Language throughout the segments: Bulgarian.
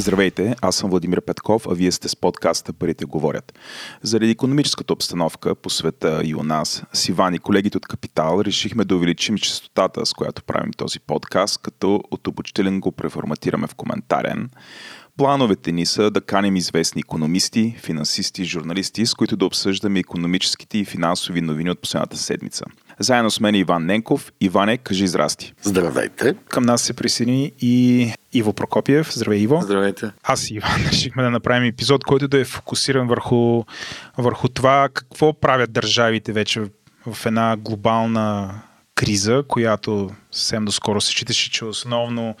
Здравейте, аз съм Владимир Петков, а вие сте с подкаста Парите говорят. Заради економическата обстановка по света и у нас, с Иван и колегите от Капитал решихме да увеличим частотата, с която правим този подкаст, като от обучителен го преформатираме в коментарен. Плановете ни са да каним известни економисти, финансисти, журналисти, с които да обсъждаме економическите и финансови новини от последната седмица. Заедно с мен е Иван Ненков. Иване, кажи здрасти. Здравейте. Към нас се присъедини и Иво Прокопиев. Здравей, Иво. Здравейте. Аз и Иван решихме да направим епизод, който да е фокусиран върху, върху това какво правят държавите вече в една глобална криза, която съвсем доскоро се считаше, че е основно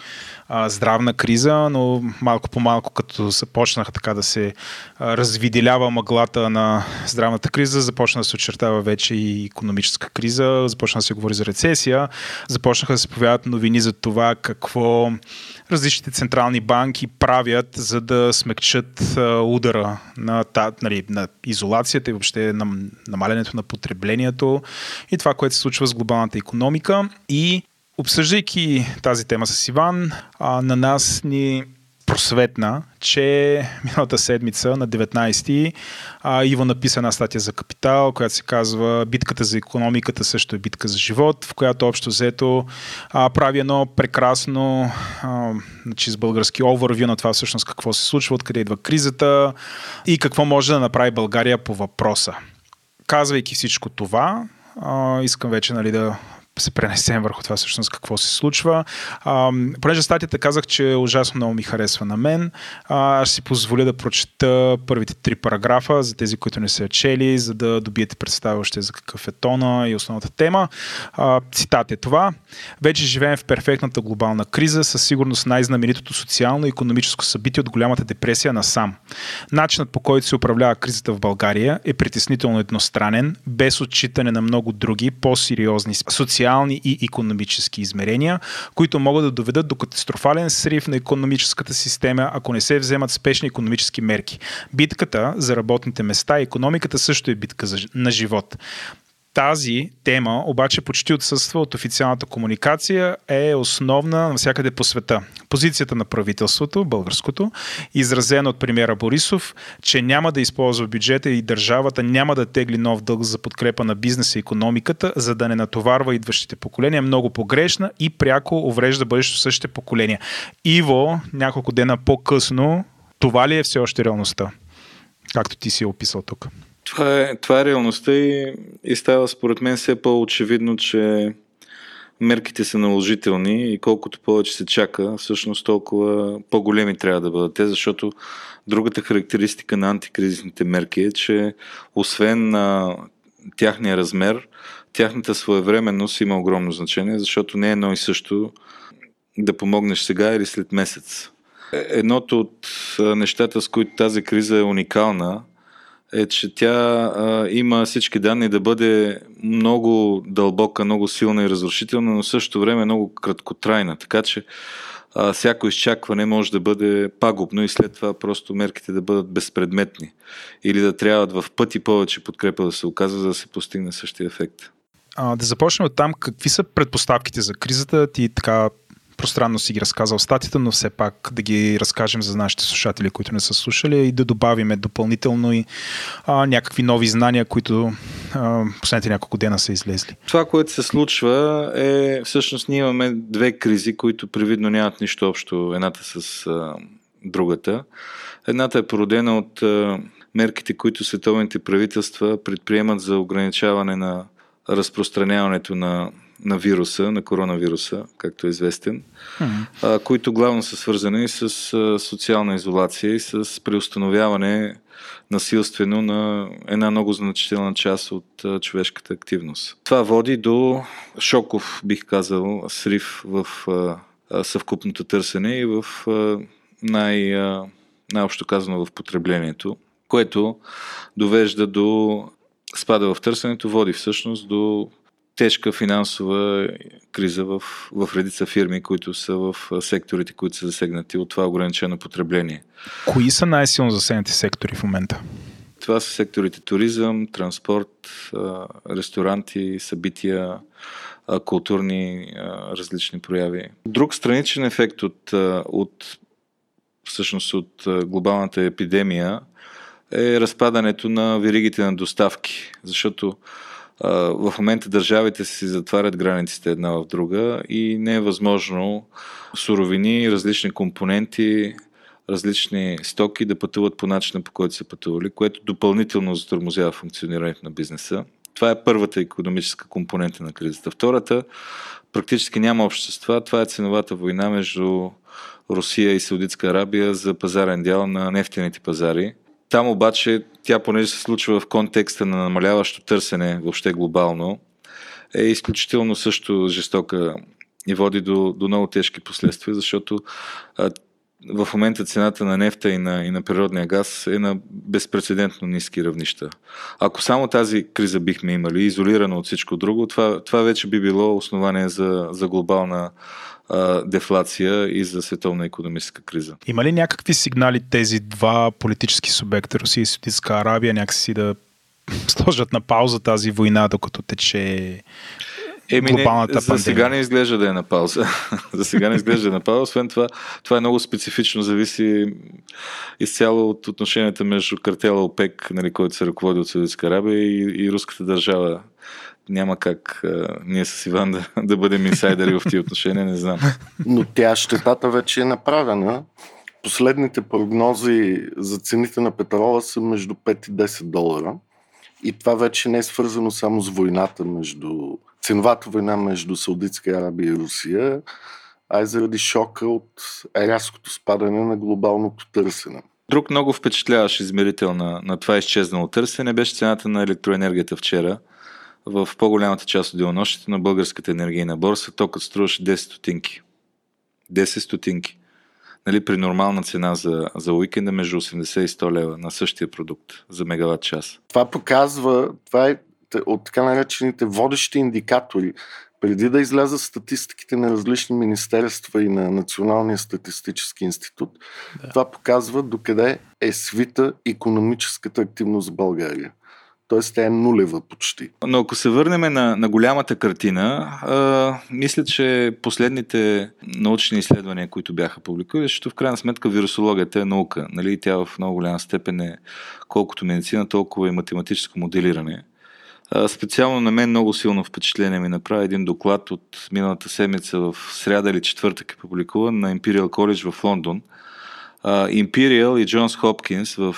а, здравна криза, но малко по малко, като започнаха така да се развиделява мъглата на здравната криза, започна да се очертава вече и економическа криза, започна да се говори за рецесия, започнаха да се повядат новини за това какво различните централни банки правят, за да смекчат а, удара на, та, нали, на изолацията и въобще на намалянето на потреблението и това, което се случва с глобалната економика. И Обсъждайки тази тема с Иван, а, на нас ни просветна, че миналата седмица на 19-ти а, Иво написа една статия за капитал, която се казва Битката за економиката също е битка за живот, в която общо взето а, прави едно прекрасно а, значи, с български overview на това всъщност какво се случва, откъде идва кризата и какво може да направи България по въпроса. Казвайки всичко това, а, искам вече нали, да се пренесем върху това всъщност какво се случва. А, понеже статията казах, че ужасно много ми харесва на мен, а, ще си позволя да прочета първите три параграфа за тези, които не са чели, за да добиете представа още за какъв е тона и основната тема. А, цитат е това. Вече живеем в перфектната глобална криза, със сигурност най-знаменитото социално и економическо събитие от голямата депресия на сам. Начинът по който се управлява кризата в България е притеснително едностранен, без отчитане на много други, по-сериозни социални социални и економически измерения, които могат да доведат до катастрофален срив на економическата система, ако не се вземат спешни економически мерки. Битката за работните места и економиката също е битка на живот тази тема обаче почти отсъства от официалната комуникация, е основна навсякъде по света. Позицията на правителството, българското, изразена от премьера Борисов, че няма да използва бюджета и държавата няма да тегли нов дълг за подкрепа на бизнеса и економиката, за да не натоварва идващите поколения, много погрешна и пряко уврежда бъдещето същите поколения. Иво, няколко дена по-късно, това ли е все още реалността? Както ти си е описал тук. Това е, това е реалността и, и става според мен все по-очевидно, че мерките са наложителни и колкото повече се чака, всъщност толкова по-големи трябва да бъдат те, защото другата характеристика на антикризисните мерки е, че освен на тяхния размер, тяхната своевременност има огромно значение, защото не е едно и също да помогнеш сега или след месец. Е, едното от нещата, с които тази криза е уникална, е, че тя а, има всички данни да бъде много дълбока, много силна и разрушителна, но в същото време много краткотрайна. Така че а, всяко изчакване може да бъде пагубно и след това просто мерките да бъдат безпредметни или да трябват в пъти повече подкрепа да се оказва, за да се постигне същия ефект. А, да започнем от там. Какви са предпоставките за кризата? Ти така пространно си ги разказал статията, но все пак да ги разкажем за нашите слушатели, които не са слушали и да добавиме допълнително и а, някакви нови знания, които а, последните няколко дена са излезли. Това, което се случва е, всъщност ние имаме две кризи, които привидно нямат нищо общо едната с а, другата. Едната е породена от а, мерките, които световните правителства предприемат за ограничаване на разпространяването на на вируса, на коронавируса, както е известен, mm-hmm. а, които главно са свързани с а, социална изолация и с преустановяване насилствено на една много значителна част от а, човешката активност. Това води до шоков, бих казал, срив в а, съвкупното търсене и в а, най, а, най-общо казано в потреблението, което довежда до спада в търсенето, води всъщност до тежка финансова криза в, в редица фирми, които са в секторите, които са засегнати от това ограничено потребление. Кои са най-силно засегнати сектори в момента? Това са секторите туризъм, транспорт, ресторанти, събития, културни различни прояви. Друг страничен ефект от, от всъщност от глобалната епидемия е разпадането на веригите на доставки, защото в момента държавите си затварят границите една в друга и не е възможно суровини, различни компоненти, различни стоки да пътуват по начина по който са пътували, което допълнително затормозява функционирането на бизнеса. Това е първата економическа компонента на кризата. Втората, практически няма общества, това е ценовата война между Русия и Саудитска Арабия за пазарен дял на нефтените пазари. Там обаче тя, понеже се случва в контекста на намаляващо търсене въобще глобално, е изключително също жестока и води до, до много тежки последствия, защото а, в момента цената на нефта и на, и на природния газ е на безпредседентно ниски равнища. Ако само тази криза бихме имали, изолирана от всичко друго, това, това вече би било основание за, за глобална а, дефлация и за световна економическа криза. Има ли някакви сигнали тези два политически субекта, Русия и Саудитска Арабия, някакси да сложат на пауза тази война, докато тече Еми, глобалната не, за сега не изглежда да е на пауза. за сега не изглежда да е на пауза. Освен това, това е много специфично, зависи изцяло от отношенията между картела ОПЕК, нали, който се ръководи от Саудитска Арабия и, и руската държава. Няма как а, ние с Иван да, да бъдем инсайдери в тия отношения, не знам. Но тя щетата вече е направена. Последните прогнози за цените на петрола са между 5 и 10 долара. И това вече не е свързано само с войната между ценовата война между Саудитска Арабия и Русия, а е заради шока от рязкото спадане на глобалното търсене. Друг много впечатляващ измерител на, на това изчезнало търсене беше цената на електроенергията вчера. В по-голямата част от денонощите на българската енергийна борса токът струваше 10 стотинки. 10 стотинки. Нали, при нормална цена за, за уикенда между 80 и 100 лева на същия продукт за мегаватт час. Това показва, това е от така наречените водещи индикатори. Преди да излязат статистиките на различни министерства и на Националния статистически институт, да. това показва докъде е свита економическата активност в България. Тоест, тя е нулева почти. Но ако се върнем на, на голямата картина, а, мисля, че последните научни изследвания, които бяха публикувани, защото в крайна сметка вирусологията е наука. Нали? Тя в много голяма степен е колкото медицина, толкова и математическо моделиране. Специално на мен много силно впечатление ми направи един доклад от миналата седмица в сряда или четвъртък е публикуван на Imperial College в Лондон. Imperial и Джонс Хопкинс в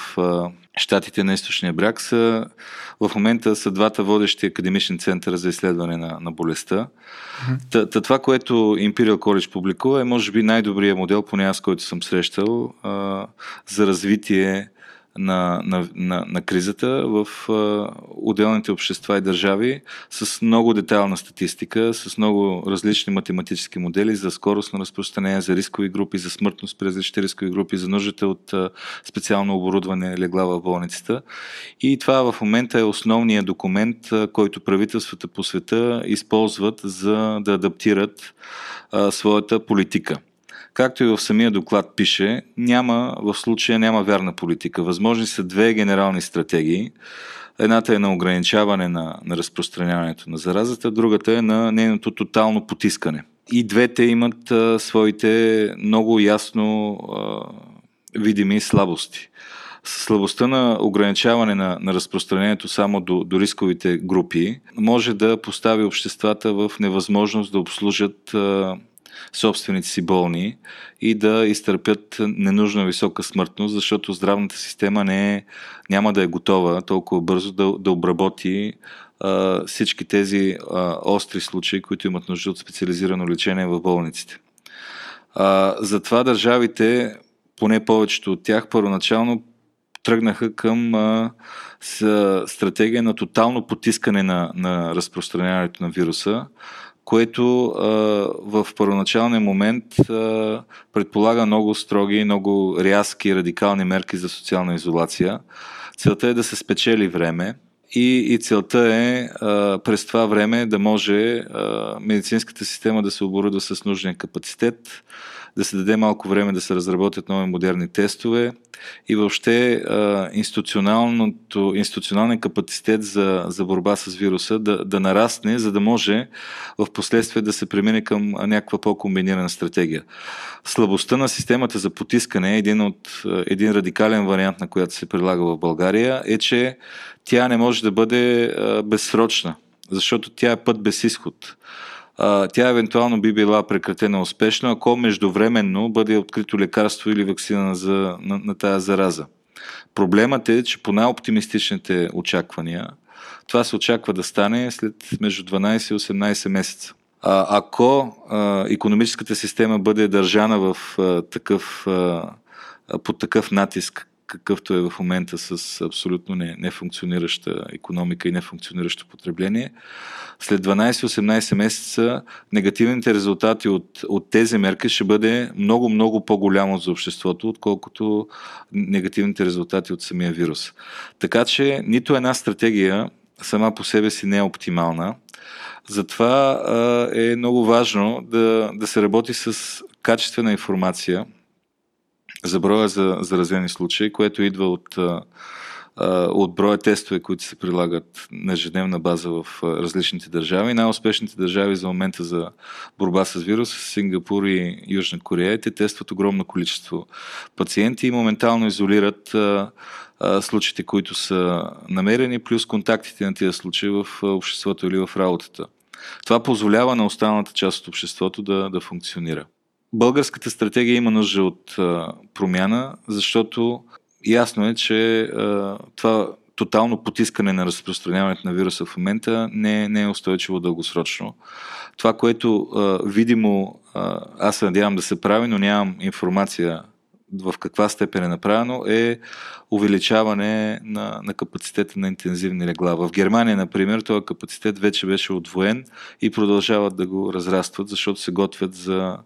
Штатите на източния бряг са в момента са двата водещи академични центъра за изследване на, на болестта. Mm-hmm. това, което Imperial College публикува е може би най-добрият модел, поне аз, който съм срещал, а, за развитие на, на, на, на кризата в а, отделните общества и държави с много детайлна статистика, с много различни математически модели за скорост на разпространение, за рискови групи, за смъртност при различните рискови групи, за нуждата от а, специално оборудване легла в болницата. И това в момента е основният документ, а, който правителствата по света използват за да адаптират а, своята политика. Както и в самия доклад пише, няма, в случая няма вярна политика. Възможни са две генерални стратегии. Едната е на ограничаване на, на разпространяването на заразата, другата е на нейното тотално потискане. И двете имат а, своите много ясно а, видими слабости. Слабостта на ограничаване на, на разпространението само до, до рисковите групи може да постави обществата в невъзможност да обслужат а, собствените си болни и да изтърпят ненужна висока смъртност, защото здравната система не е, няма да е готова толкова бързо да, да обработи а, всички тези а, остри случаи, които имат нужда от специализирано лечение в болниците. А, затова държавите, поне повечето от тях, първоначално тръгнаха към а, с, стратегия на тотално потискане на, на разпространяването на вируса, което а, в първоначалния момент а, предполага много строги, много рязки, радикални мерки за социална изолация. Целта е да се спечели време и, и целта е а, през това време да може а, медицинската система да се оборудва с нужния капацитет, да се даде малко време да се разработят нови модерни тестове и въобще институционалният капацитет за, за борба с вируса да, да нарасне, за да може в последствие да се премине към някаква по-комбинирана стратегия. Слабостта на системата за потискане, един, от, един радикален вариант, на която се прилага в България, е, че тя не може да бъде безсрочна, защото тя е път без изход а, тя евентуално би била прекратена успешно, ако междувременно бъде открито лекарство или вакцина за, на, на тази зараза. Проблемът е, че по най-оптимистичните очаквания, това се очаква да стане след между 12 и 18 месеца. А, ако а, економическата система бъде държана в а, такъв, а, под такъв натиск, какъвто е в момента с абсолютно не, нефункционираща економика и нефункциониращо потребление. След 12-18 месеца негативните резултати от, от тези мерки ще бъде много, много по-голямо за обществото, отколкото негативните резултати от самия вирус. Така че нито една стратегия сама по себе си не е оптимална. Затова а, е много важно да, да се работи с качествена информация, за броя за заразени случаи, което идва от, от броя тестове, които се прилагат на ежедневна база в различните държави. Най-успешните държави за момента за борба с вируса са Сингапур и Южна Корея. Те тестват огромно количество пациенти и моментално изолират случаите, които са намерени, плюс контактите на тези случаи в обществото или в работата. Това позволява на останалата част от обществото да, да функционира. Българската стратегия има нужда от промяна, защото ясно е, че това тотално потискане на разпространяването на вируса в момента не, не е устойчиво дългосрочно. Това, което видимо аз се надявам да се прави, но нямам информация в каква степен е направено, е увеличаване на, на капацитета на интензивни легла. В Германия, например, този капацитет вече беше отвоен и продължават да го разрастват, защото се готвят за,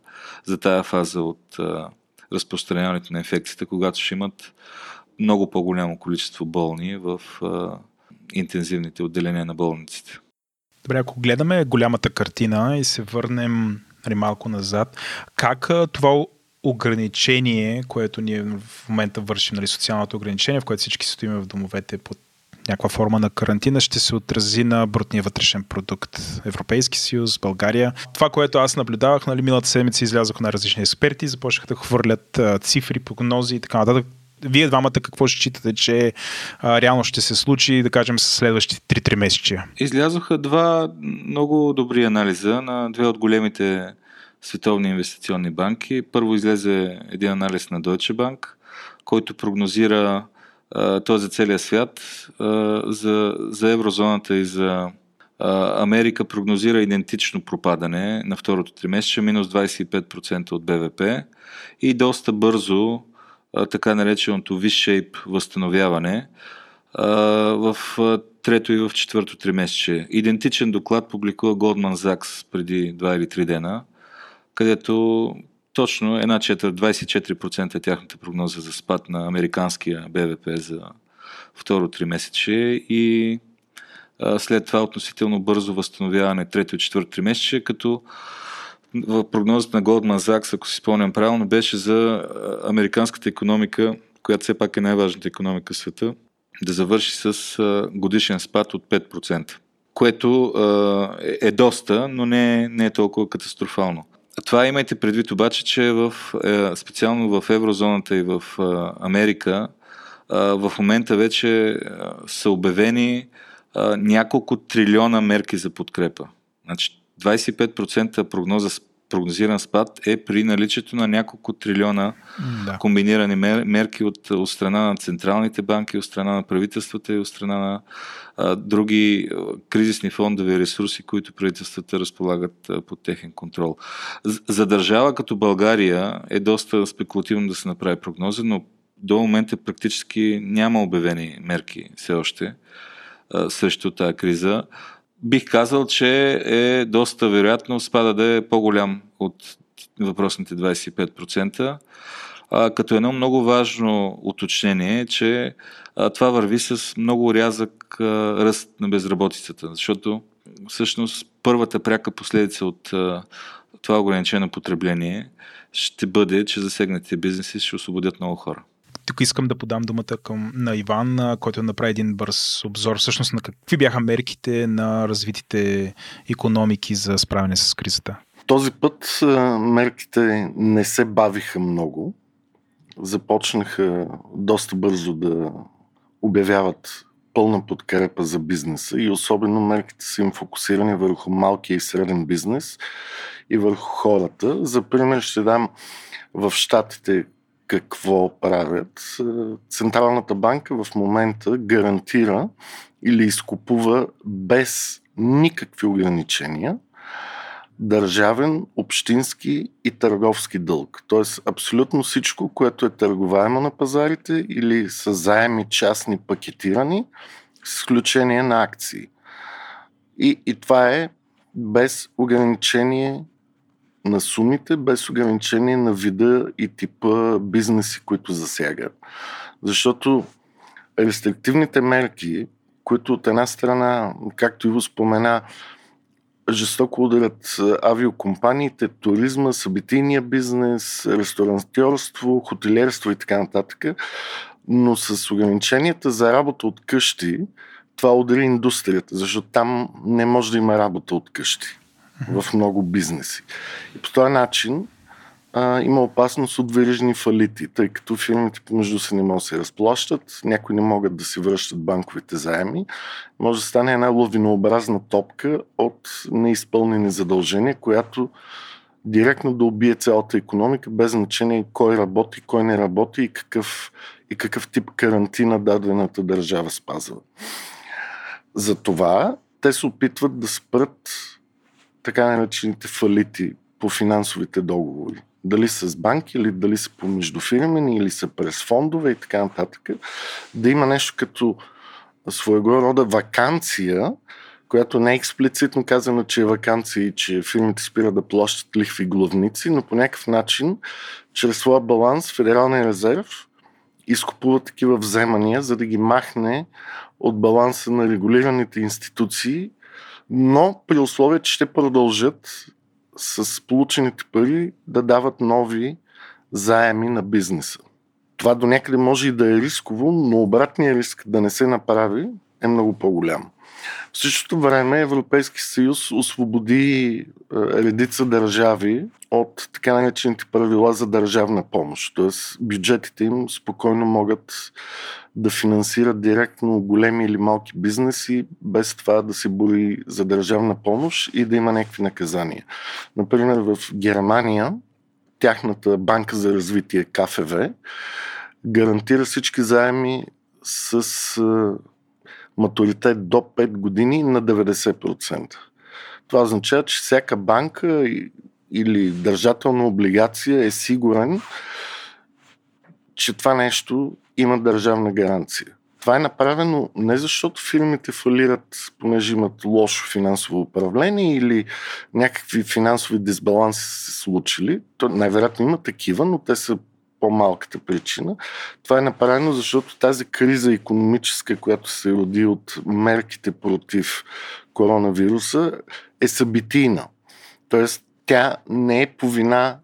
за тая фаза от а, разпространяването на инфекцията, когато ще имат много по-голямо количество болни в а, интензивните отделения на болниците. Добре, ако гледаме голямата картина и се върнем нали, малко назад, как това ограничение, което ние в момента вършим, нали, социалното ограничение, в което всички стоим в домовете под някаква форма на карантина, ще се отрази на брутния вътрешен продукт. Европейски съюз, България. Това, което аз наблюдавах, нали, миналата седмица излязох на различни експерти, започнаха да хвърлят цифри, прогнози и така нататък. Вие двамата какво ще считате, че а, реално ще се случи, да кажем, с следващите 3-3 месечия? Излязоха два много добри анализа на две от големите световни инвестиционни банки. Първо излезе един анализ на Deutsche Bank, който прогнозира този за целия свят, за, за еврозоната и за Америка прогнозира идентично пропадане на второто тримесечие, минус 25% от БВП и доста бързо така нареченото V-shape възстановяване в трето и в четвърто тримесечие. Идентичен доклад публикува Goldman Sachs преди 2 или 3 дена – където точно една четвърт, 24% е тяхната прогноза за спад на американския БВП за второ три месече и а, след това относително бързо възстановяване трето и четвърто три месече, като в прогнозата на Goldman Sachs, ако си спомням правилно, беше за американската економика, която все пак е най-важната економика в света, да завърши с годишен спад от 5%, което е, е доста, но не, не е толкова катастрофално. Това имайте предвид обаче, че в, е, специално в еврозоната и в е, Америка е, в момента вече са обявени няколко трилиона мерки за подкрепа. Значи 25% прогноза прогнозиран спад е при наличието на няколко трилиона да. комбинирани мер, мерки от, от страна на централните банки, от страна на правителствата и от страна на а, други а, кризисни фондови ресурси, които правителствата разполагат а, под техен контрол. За държава като България е доста спекулативно да се направи прогноза, но до момента практически няма обявени мерки все още а, срещу тази криза бих казал, че е доста вероятно спада да е по-голям от въпросните 25%. а, като едно много важно уточнение е, че а, това върви с много рязък а, ръст на безработицата, защото всъщност първата пряка последица от а, това ограничено потребление ще бъде, че засегнатите бизнеси ще освободят много хора. Тук искам да подам думата към, на Иван, който направи един бърз обзор всъщност на какви бяха мерките на развитите економики за справяне с кризата. Този път мерките не се бавиха много. Започнаха доста бързо да обявяват пълна подкрепа за бизнеса и особено мерките са им фокусирани върху малкия и среден бизнес и върху хората. За пример ще дам в Штатите какво правят. Централната банка в момента гарантира или изкупува без никакви ограничения държавен, общински и търговски дълг. Тоест абсолютно всичко, което е търговаемо на пазарите или са заеми частни пакетирани, с изключение на акции. И, и това е без ограничение на сумите, без ограничение на вида и типа бизнеси, които засягат. Защото рестриктивните мерки, които от една страна, както Иво спомена, жестоко ударят авиокомпаниите, туризма, събитийния бизнес, ресторантьорство, хотелиерство и така нататък. Но с ограниченията за работа от къщи, това удари индустрията, защото там не може да има работа от къщи в много бизнеси. И по този начин а, има опасност от верижни фалити, тъй като фирмите помежду се не могат да се разплащат, някои не могат да си връщат банковите заеми. Може да стане една лавинообразна топка от неизпълнени задължения, която директно да убие цялата економика, без значение кой работи, кой не работи и какъв, и какъв тип карантина дадената държава спазва. Затова те се опитват да спрат така наречените фалити по финансовите договори. Дали с банки, или дали са по междуфирмени, или са през фондове и така нататък, да има нещо като своего рода вакансия, която не е експлицитно казано, че е вакансия и че фирмите спират да плащат лихви главници, но по някакъв начин, чрез своя баланс, Федералния резерв изкупува такива вземания, за да ги махне от баланса на регулираните институции, но при условие, че ще продължат с получените пари да дават нови заеми на бизнеса. Това до някъде може и да е рисково, но обратният риск да не се направи е много по-голям. В същото време Европейски съюз освободи е, редица държави от така наречените правила за държавна помощ. Тоест бюджетите им спокойно могат да финансират директно големи или малки бизнеси, без това да се бори за държавна помощ и да има някакви наказания. Например, в Германия тяхната банка за развитие КФВ гарантира всички заеми с матуритет до 5 години на 90%. Това означава, че всяка банка или държателна облигация е сигурен, че това нещо има държавна гаранция. Това е направено не защото фирмите фалират, понеже имат лошо финансово управление или някакви финансови дисбаланси са се случили. То най-вероятно има такива, но те са по-малката причина. Това е направено, защото тази криза економическа, която се роди от мерките против коронавируса, е събитийна. Тоест, тя не е по вина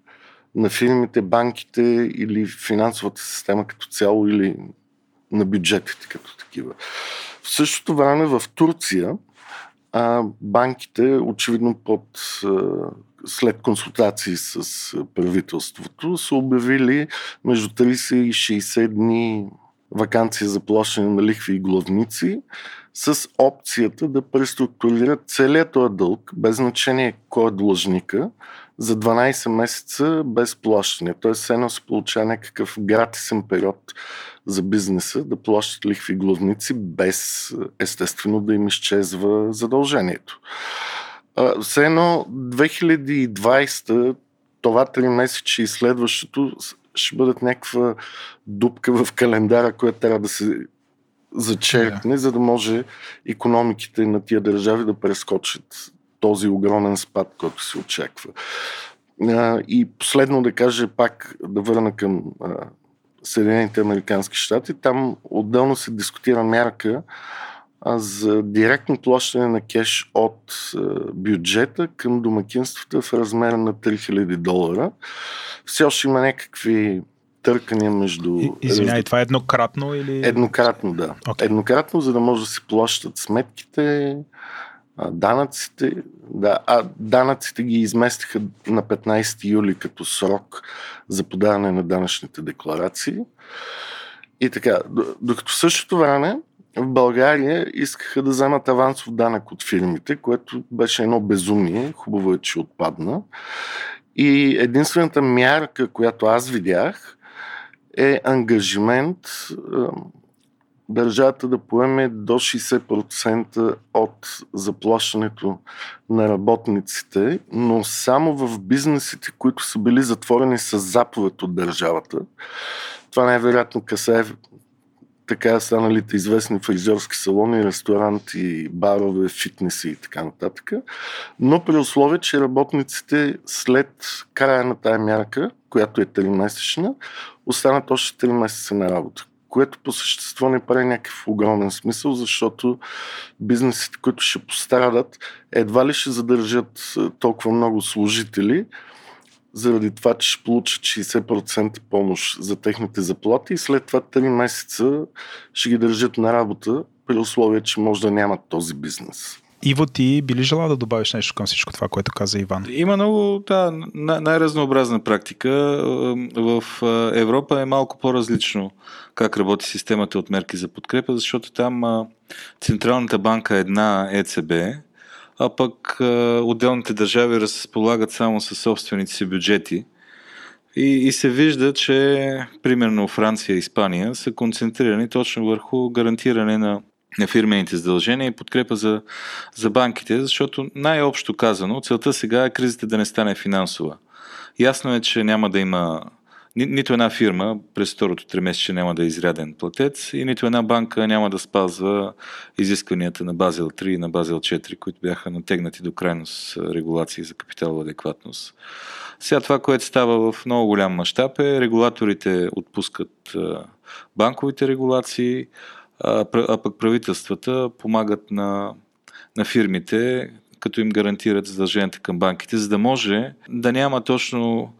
на фирмите, банките или финансовата система като цяло или на бюджетите като такива. В същото време в Турция а, банките, очевидно под след консултации с правителството, са обявили между 30 и 60 дни вакансия за плащане на лихви и главници с опцията да преструктурират целият този дълг, без значение кой е длъжника, за 12 месеца без плащане. Тоест, едно се получава някакъв гратисен период за бизнеса да плащат лихви главници, без естествено да им изчезва задължението. Все едно 2020 това 3 месече и следващото ще бъдат някаква дупка в календара, която трябва да се зачеркне, yeah. за да може економиките на тия държави да прескочат този огромен спад, който се очаква. и последно да кажа пак, да върна към Съединените Американски щати. Там отделно се дискутира мярка за директно плащане на кеш от бюджета към домакинствата в размер на 3000 долара. Все още има някакви търкания между... Извинявай, това е еднократно или... Еднократно, да. Okay. Еднократно, за да може да се плащат сметките, данъците. Да, а данъците ги изместиха на 15 юли като срок за подаване на данъчните декларации. И така, докато в същото време в България искаха да вземат авансов данък от фирмите, което беше едно безумие. Хубаво е, че отпадна. И единствената мярка, която аз видях, е ангажимент държавата да поеме до 60% от заплащането на работниците, но само в бизнесите, които са били затворени с заповед от държавата. Това най-вероятно касае така станалите известни фризьорски салони, ресторанти, барове, фитнеси и така нататък. Но при условие, че работниците след края на тая мярка, която е 3 месечна, останат още 3 месеца на работа което по същество не прави някакъв огромен смисъл, защото бизнесите, които ще пострадат, едва ли ще задържат толкова много служители, заради това, че ще получат 60% помощ за техните заплати и след това 3 месеца ще ги държат на работа, при условие, че може да нямат този бизнес. Иво, ти би ли желал да добавиш нещо към всичко това, което каза Иван? Има много да, най-разнообразна практика. В Европа е малко по-различно как работи системата от мерки за подкрепа, защото там Централната банка е една ЕЦБ, а пък отделните държави разполагат само със собствените си бюджети. И, и се вижда, че примерно Франция и Испания са концентрирани точно върху гарантиране на на фирмените задължения и подкрепа за, за банките, защото най-общо казано, целта сега е кризата да не стане финансова. Ясно е, че няма да има ни, нито една фирма през второто тримесечие няма да е изряден платец и нито една банка няма да спазва изискванията на Базел 3 и на Базел 4, които бяха натегнати до крайност регулации за капиталова адекватност. Сега това, което става в много голям мащаб е регулаторите отпускат банковите регулации, а, пък правителствата помагат на, на фирмите, като им гарантират задълженията към банките, за да може да няма точно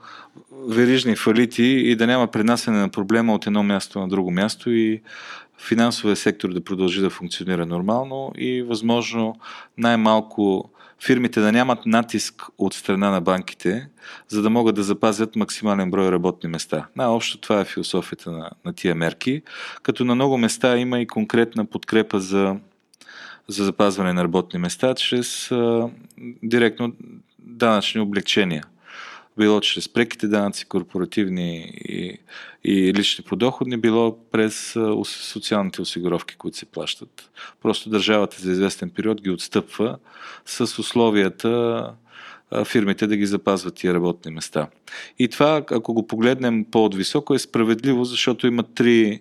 верижни фалити и да няма пренасене на проблема от едно място на друго място и финансовия сектор да продължи да функционира нормално и възможно най-малко фирмите да нямат натиск от страна на банките, за да могат да запазят максимален брой работни места. Най-общо това е философията на, на тия мерки, като на много места има и конкретна подкрепа за, за запазване на работни места чрез а, директно данъчни облегчения било чрез преките данъци, корпоративни и, и лични подоходни, било през социалните осигуровки, които се плащат. Просто държавата за известен период ги отстъпва с условията фирмите да ги запазват тия работни места. И това, ако го погледнем по-отвисоко, е справедливо, защото има три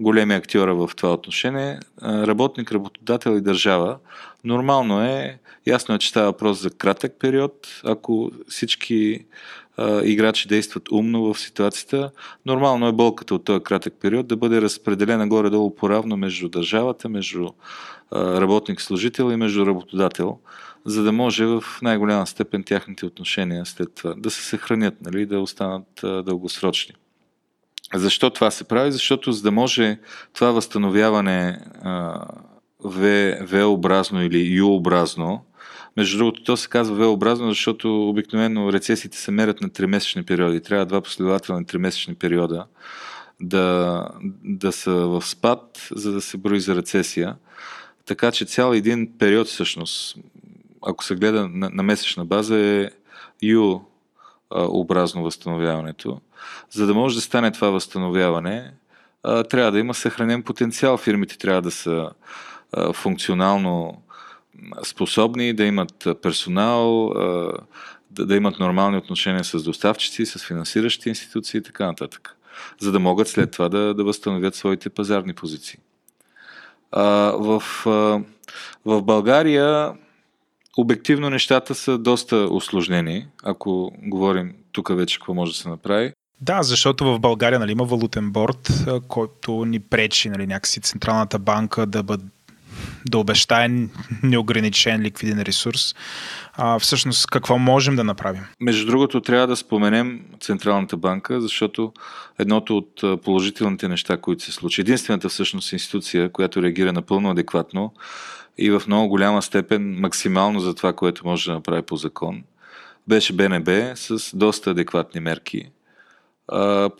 големи актьора в това отношение. Работник, работодател и държава. Нормално е, ясно е, че става въпрос за кратък период. Ако всички играчи действат умно в ситуацията, нормално е болката от този кратък период да бъде разпределена горе-долу поравно между държавата, между работник-служител и между работодател, за да може в най-голяма степен тяхните отношения след това да се съхранят, нали, да останат а, дългосрочни. Защо това се прави? Защото за да може това възстановяване V-образно или U-образно, между другото, то се казва V-образно, защото обикновено рецесиите се мерят на 3-месечни периоди. Трябва два последователни 3-месечни периода да, да са в спад, за да се брои за рецесия. Така че цял един период всъщност, ако се гледа на, на месечна база, е U образно възстановяването. За да може да стане това възстановяване, трябва да има съхранен потенциал. Фирмите трябва да са функционално способни, да имат персонал, да, да имат нормални отношения с доставчици, с финансиращи институции и така нататък, за да могат след това да, да възстановят своите пазарни позиции. А, в, а, в България обективно нещата са доста осложнени, ако говорим тук вече какво може да се направи. Да, защото в България нали, има валутен борт, който ни пречи нали, някакси Централната банка да, бъд, да обещае неограничен ликвиден ресурс. А, всъщност, какво можем да направим? Между другото, трябва да споменем Централната банка, защото едното от положителните неща, които се случи, единствената всъщност институция, която реагира напълно адекватно и в много голяма степен максимално за това, което може да направи по закон, беше БНБ с доста адекватни мерки.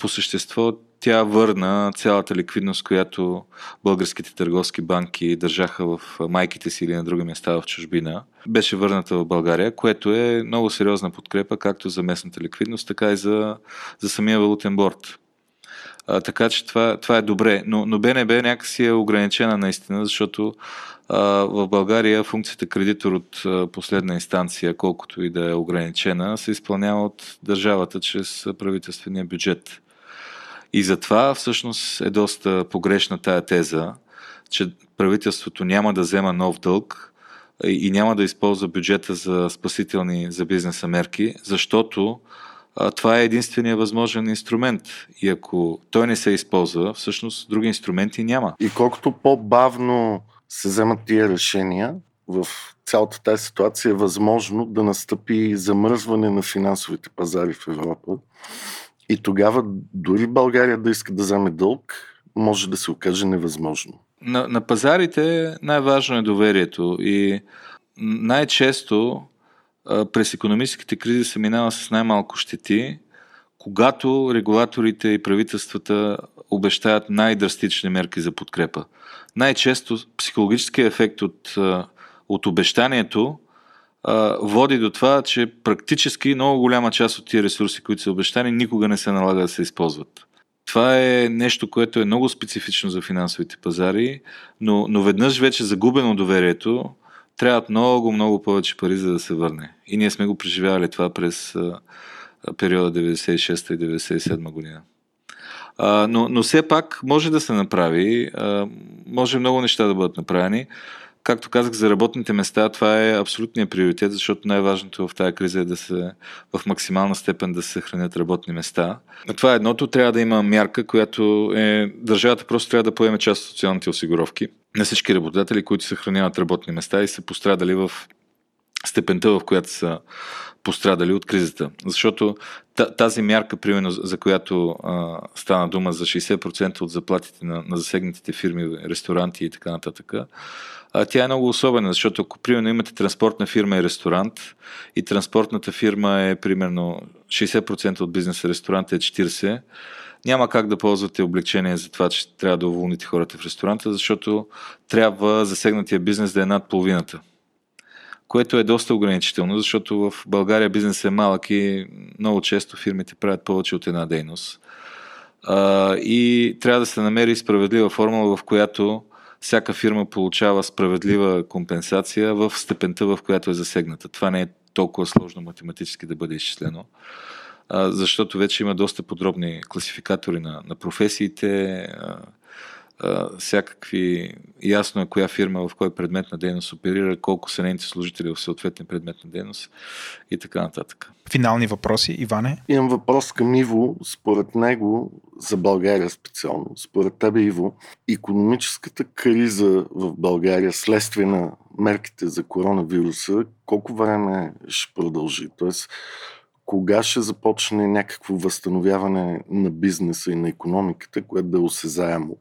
По същество тя върна цялата ликвидност, която българските търговски банки държаха в майките си или на други места в чужбина. Беше върната в България, което е много сериозна подкрепа както за местната ликвидност, така и за, за самия валутен борт. А, така че това, това е добре. Но, но БНБ някакси е ограничена наистина, защото в България функцията кредитор от последна инстанция, колкото и да е ограничена, се изпълнява от държавата чрез правителствения бюджет. И затова всъщност е доста погрешна тая теза, че правителството няма да взема нов дълг и няма да използва бюджета за спасителни за бизнеса мерки, защото а, това е единствения възможен инструмент. И ако той не се използва, всъщност други инструменти няма. И колкото по-бавно се вземат тия решения, в цялата тази ситуация е възможно да настъпи замръзване на финансовите пазари в Европа. И тогава дори България да иска да вземе дълг, може да се окаже невъзможно. На, на пазарите най-важно е доверието и най-често през економическите кризи се минава с най-малко щети, когато регулаторите и правителствата обещаят най-драстични мерки за подкрепа. Най-често психологическият ефект от, от обещанието води до това, че практически много голяма част от тия ресурси, които са обещани, никога не се налага да се използват. Това е нещо, което е много специфично за финансовите пазари, но, но веднъж вече загубено доверието, трябват много, много повече пари, за да се върне. И ние сме го преживявали това през а, периода 96 и 97 година. А, но, но все пак може да се направи, а, може много неща да бъдат направени. Както казах, за работните места това е абсолютният приоритет, защото най-важното в тази криза е да се в максимална степен да се съхранят работни места. Това е едното. Трябва да има мярка, която е... Държавата просто трябва да поеме част от социалните осигуровки на всички работодатели, които съхраняват работни места и са пострадали в степента, в която са пострадали от кризата. Защото тази мярка, примерно, за която а, стана дума за 60% от заплатите на, на засегнатите фирми, ресторанти и така нататък, а, тя е много особена, защото ако примерно имате транспортна фирма и ресторант и транспортната фирма е примерно 60% от бизнеса, ресторанта е 40%, няма как да ползвате облегчение за това, че трябва да уволните хората в ресторанта, защото трябва засегнатия бизнес да е над половината. Което е доста ограничително, защото в България бизнес е малък и много често фирмите правят повече от една дейност. и трябва да се намери справедлива формула, в която всяка фирма получава справедлива компенсация в степента, в която е засегната. Това не е толкова сложно математически да бъде изчислено, защото вече има доста подробни класификатори на, на професиите, всякакви, ясно е коя фирма в кой предмет на дейност оперира, колко са нейните служители в съответния предмет на дейност и така нататък. Финални въпроси, Иване? Имам въпрос към Иво. Според него, за България специално, според тебе, Иво, економическата криза в България следствие на мерките за коронавируса, колко време ще продължи? Тоест, кога ще започне някакво възстановяване на бизнеса и на економиката, което да е осезаемо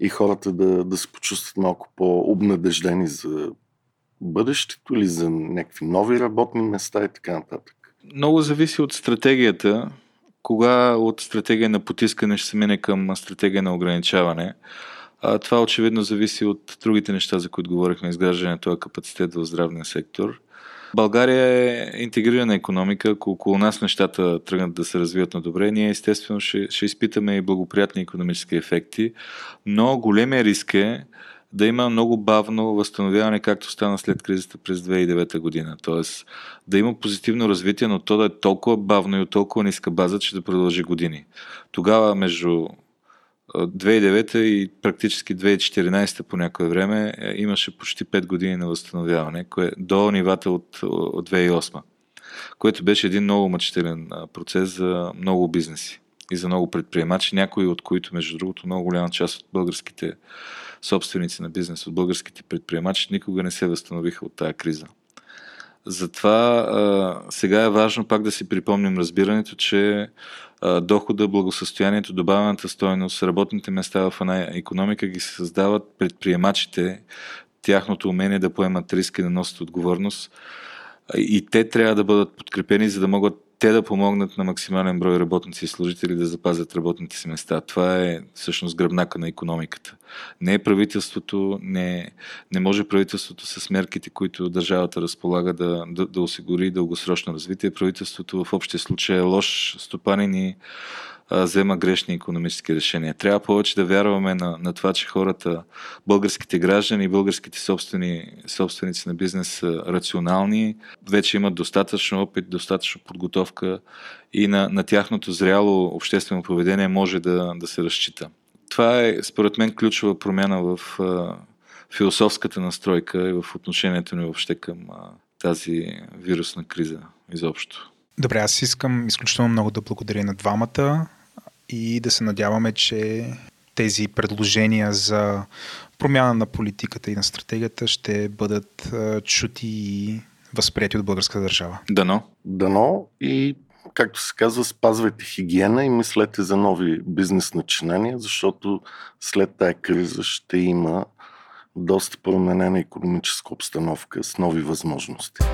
и хората да, да се почувстват малко по-обнадеждени за бъдещето или за някакви нови работни места и така нататък? Много зависи от стратегията. Кога от стратегия на потискане ще се мине към стратегия на ограничаване. А, това очевидно зависи от другите неща, за които говорихме, изграждане на капацитет в здравния сектор. България е интегрирана економика. Ако около нас нещата тръгнат да се развият на добре, ние естествено ще, ще изпитаме и благоприятни економически ефекти, но големия риск е да има много бавно възстановяване, както стана след кризата през 2009 година. Тоест да има позитивно развитие, но то да е толкова бавно и от толкова ниска база, че да продължи години. Тогава между 2009 и практически 2014 по някое време е, имаше почти 5 години на възстановяване, кое, до нивата от, от 2008, което беше един много мъчителен процес за много бизнеси и за много предприемачи, някои от които, между другото, много голяма част от българските собственици на бизнес, от българските предприемачи никога не се възстановиха от тази криза. Затова а, сега е важно пак да си припомним разбирането, че дохода, благосъстоянието, добавената стоеност, работните места в една економика ги се създават предприемачите, тяхното умение да поемат риски, да носят отговорност. И те трябва да бъдат подкрепени, за да могат те да помогнат на максимален брой работници и служители да запазят работните си места. Това е всъщност гръбнака на економиката. Не е правителството, не, не може правителството с мерките, които държавата разполага да, да, да осигури дългосрочно развитие. Правителството в общия случай е лош стопанин и а, взема грешни економически решения. Трябва повече да вярваме на, на това, че хората, българските граждани и българските собствени, собственици на бизнес са рационални, вече имат достатъчно опит, достатъчно подготовка и на, на тяхното зряло обществено поведение може да, да се разчита. Това е, според мен, ключова промяна в а, философската настройка и в отношението ни въобще към а, тази вирусна криза изобщо. Добре, аз искам изключително много да благодаря на двамата и да се надяваме, че тези предложения за промяна на политиката и на стратегията ще бъдат чути и възприяти от българска държава. Дано. Дано и както се казва, спазвайте хигиена и мислете за нови бизнес начинания, защото след тая криза ще има доста променена економическа обстановка с нови възможности.